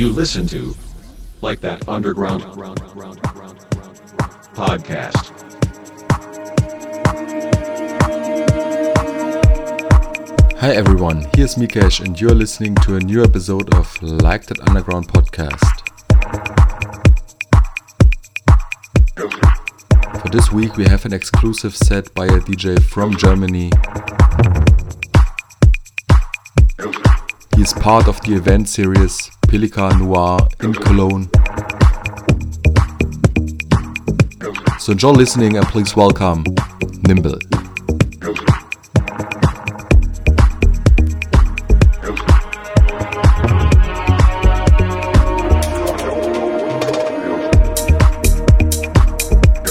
You listen to like that underground podcast. Hi everyone, here's Mikesh and you're listening to a new episode of Like That Underground podcast. For this week we have an exclusive set by a DJ from Germany. He is part of the event series Pelican Noir in Cologne. So enjoy listening and please welcome Nimble.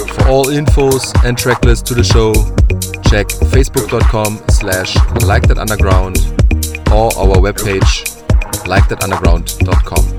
For all infos and tracklist to the show, check facebook.com slash like that underground or our webpage likethatunderground.com.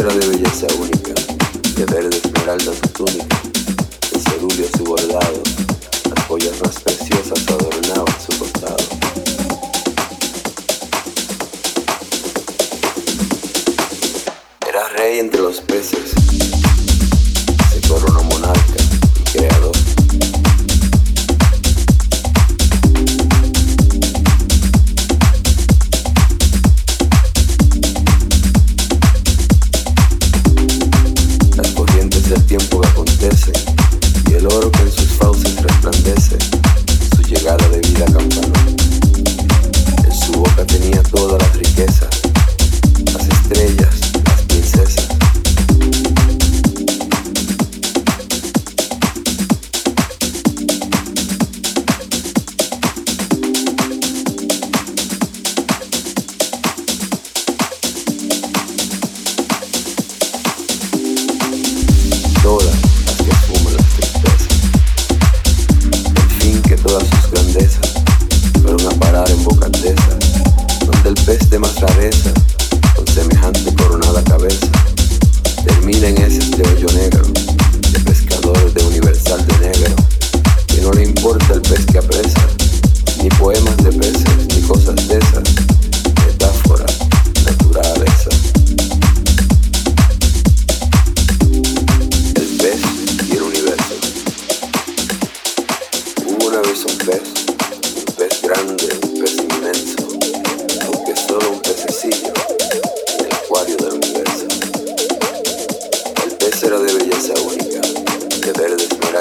Era de belleza única, de verde esmeralda su túnica, de cerúleo su bordado, las joyas más preciosas adornaban su costado. Era rey entre los peces,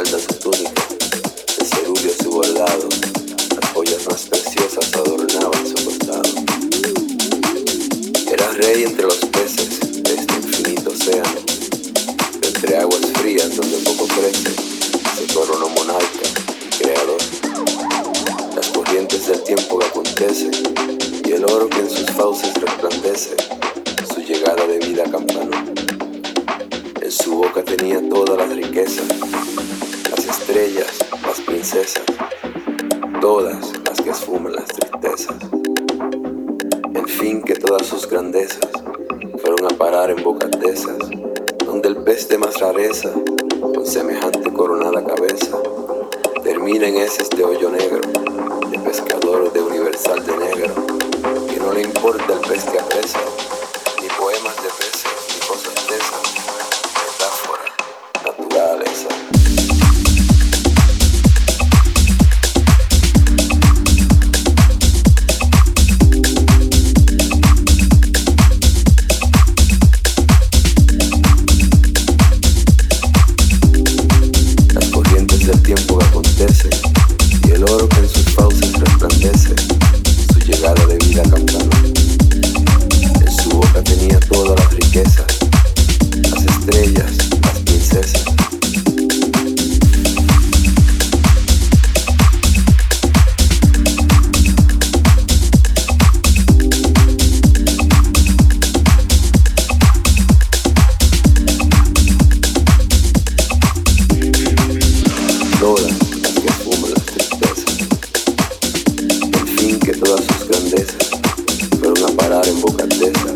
esmeralda sus túnicas, de cerúleo su bordado. miren es este hoyo. en Bucarest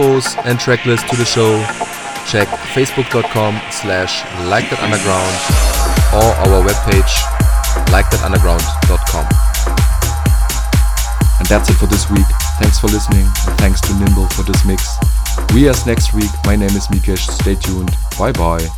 infos and tracklist to the show, check facebook.com slash like that underground or our webpage likethatunderground.com. And that's it for this week. Thanks for listening and thanks to Nimble for this mix. We as next week. My name is Mikesh. Stay tuned. Bye bye.